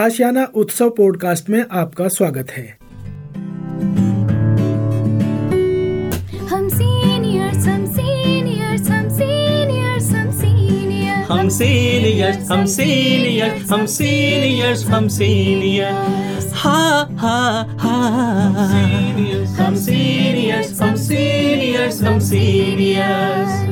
आशियाना उत्सव पॉडकास्ट में आपका स्वागत है। हम सीनियर्स हम सीनियर्स हम सीनियर्स हम सीनियर्स हम सीनियर्स हम सीनियर्स हम सीनियर्स हम सीनियर्स हा हा हा हम सीनियर्स हम सीनियर्स हम सीनियर्स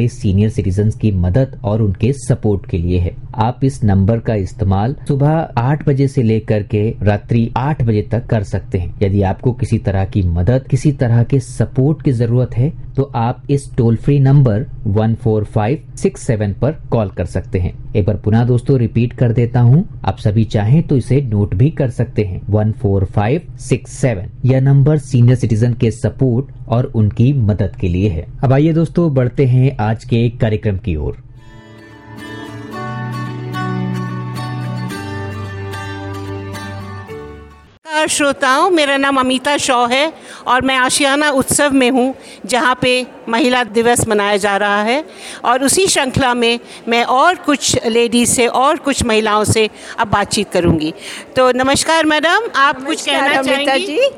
सीनियर सिटीजन की मदद और उनके सपोर्ट के लिए है। आप इस नंबर का इस्तेमाल सुबह आठ बजे से लेकर के रात्रि आठ बजे तक कर सकते हैं। यदि आपको किसी तरह की मदद, किसी तरह के सपोर्ट की ज़रूरत है तो आप इस toll free number one four five six seven पर कॉल कर सकते हैं। एक बार पुनः दोस्तों रिपीट कर देता हूँ। आप सभी चाहें तो इसे नोट भी कर सकते हैं। One four five six seven यह नंबर सीनियर सिटीजन के सपोर्ट और उनकी मदद के लिए है। अब आइए दोस्तों बढ़ते हैं आज के कार्यक्रम की ओर। नमस्कार श्रोताओं मेरा नाम अमिता शॉ है और मैं आशियाना उत्सव में हूँ जहाँ पे महिला दिवस मनाया जा रहा है। और उसी श्रृंखला में मैं और कुछ लेडीज़ से और कुछ महिलाओं से अब बातचीत करूँगी। तो नमस्कार मैडम आप कुछ कहना अमिता चाहेंगी? जी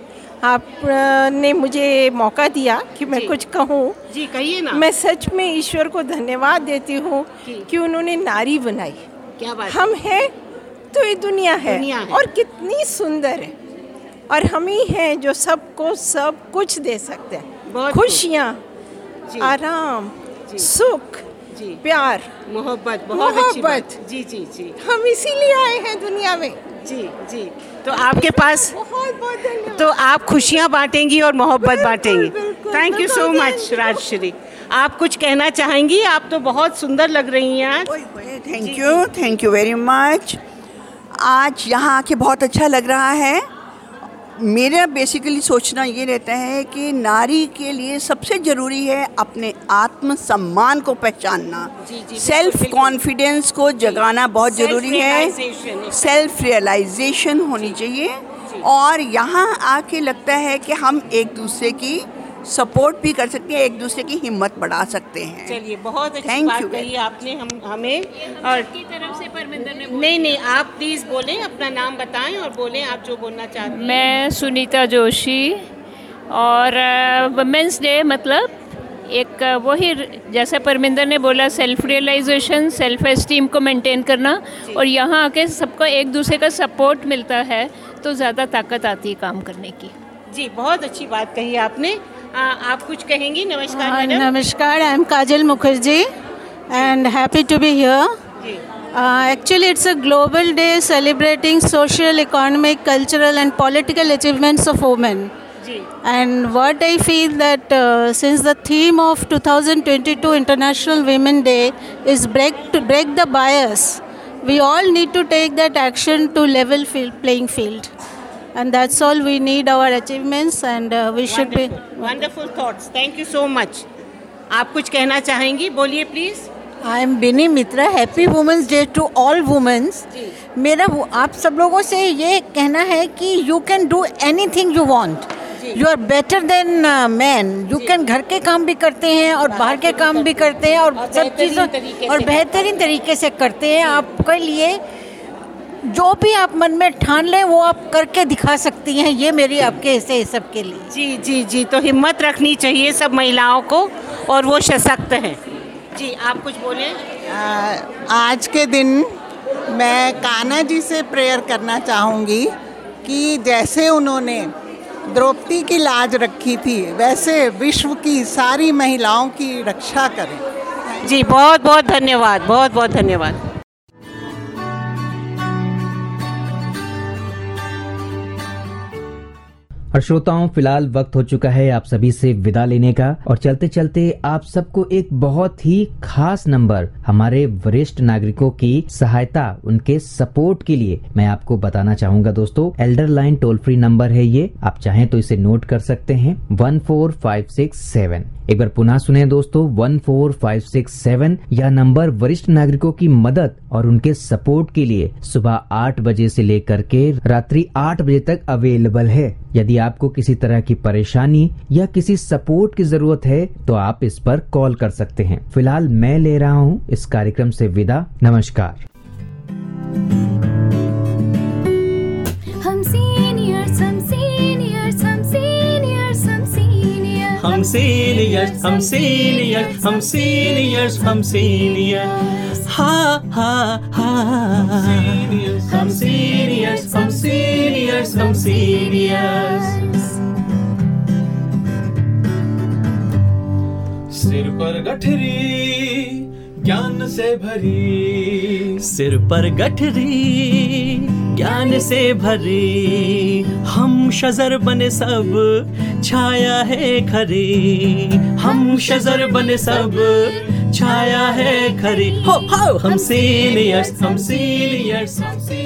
आपने मुझे मौका दिया कि मैं। कुछ कहूँ। जी कहिए ना। मैं सच में ईश्वर को धन्यवाद देती हूँ। कि उन्होंने नारी बनाई। क्या बात हम हैं तो ये दुनिया है, दुनिया है। और कितनी सुंदर है। और हम ही हैं जो सबको सब कुछ दे सकते हैं। खुशियाँ आराम जी। सुख जी। प्यार मोहब्बत बहुत अच्छी बात। मोहब्बत। जी जी जी। हम इसीलिए आए हैं दुनिया में। जी जी। तो आपके पास बहुत बहुत तो आप खुशियाँ बांटेंगी और मोहब्बत बांटेंगी। Thank you. So much Rajshree. आप कुछ कहना चाहेंगी? आप तो बहुत सुंदर लग रही हैं आज। Thank you thank you very much आज यहाँ आके बहुत अच्छा लग रहा है। मेरा बेसिकली सोचना ये रहता है कि नारी के लिए सबसे ज़रूरी है अपने आत्म सम्मान को पहचानना। सेल्फ कॉन्फिडेंस को जगाना बहुत ज़रूरी है। सेल्फ रियलाइजेशन होनी चाहिए। और यहाँ आके लगता है कि हम एक दूसरे की सपोर्ट भी कर सकते हैं एक दूसरे की हिम्मत बढ़ा सकते हैं। चलिए बहुत अच्छी Thank बात. कही आपने हम हमें और की तरफ़ से परमिंदर ने नहीं नहीं आप प्लीज़ बोलें अपना नाम बताएँ और बोलें आप जो बोलना चाहते हैं। मैं सुनीता जोशी और वुमेंस डे मतलब एक वही जैसे परमिंदर ने बोला सेल्फ रियलाइजेशन सेल्फ एस्टीम को मेंटेन करना और यहाँ आके सबको एक दूसरे का सपोर्ट मिलता है तो ज़्यादा ताकत आती है काम करने की। जी बहुत अच्छी बात कही आपने। आप कुछ कहेंगी? नमस्कार uh, नमस्कार I am Kajal Mukherjee and happy to be here actually it's a global day celebrating social economic cultural and political achievements of women and what I feel that since the theme of 2022 international women day is break break the bias we all need to take that action to level field playing field And that's all we need our achievements, and uh, we should be. Wonderful thoughts thank you so much आप कुछ कहना चाहेंगी? बोलिए please I am Bini Mitra happy women's day to all womens मेरा वो- आप सब लोगों से ये कहना है कि you can do anything you want you are better than man you can घर के काम भी करते हैं और बाहर के काम भी करते हैं और सब चीज़ों और बेहतरीन तरीके से करते हैं। आपके लिए जो भी आप मन में ठान लें वो आप करके दिखा सकती हैं। ये मेरी आपके ऐसे सब के लिए। जी जी जी तो हिम्मत रखनी चाहिए सब महिलाओं को और वो सशक्त हैं। जी आप कुछ बोलें? आज के दिन मैं कान्हा जी से प्रेयर करना चाहूँगी कि जैसे उन्होंने द्रौपदी की लाज रखी थी वैसे विश्व की सारी महिलाओं की रक्षा करें। जी बहुत बहुत धन्यवाद बहुत बहुत धन्यवाद। और श्रोताओं, फ़िलहाल वक्त हो चुका है आप सभी से विदा लेने का। और चलते चलते आप सबको एक बहुत ही खास नंबर हमारे वरिष्ठ नागरिकों की सहायता, उनके सपोर्ट के लिए मैं आपको बताना चाहूँगा दोस्तों। Elder line toll free number है ये। आप चाहें तो इसे नोट कर सकते हैं। One four five six seven. एक बार पुनः सुने दोस्तों, one four five six seven यह नंबर वरिष्ठ नागरिकों की मदद और उनके सपोर्ट के लिए सुबह आठ बजे से लेकर के रात्रि आठ बजे तक अवेलेबल है। यदि आपको किसी तरह की परेशानी या किसी सपोर्ट की ज़रूरत है तो आप इस पर कॉल कर सकते हैं। फ़िलहाल मैं ले रहा हूँ इस कार्यक्रम से विदा। नमस्कार। हम seniors, हम seniors, हम seniors, हम seniors. Ha ha ha. Hum seniors, hum seniors, hum seniors, hum seniors. सिर पर गठरी ज्ञान से भरी सिर पर गठरी ज्ञान से भरे हम शजर बने सब, छाया है खरे। हम शजर बने सब, छाया है खरे। हो हाउ हम सीनियर्स हम सीनियर्स हम सीनियर्स।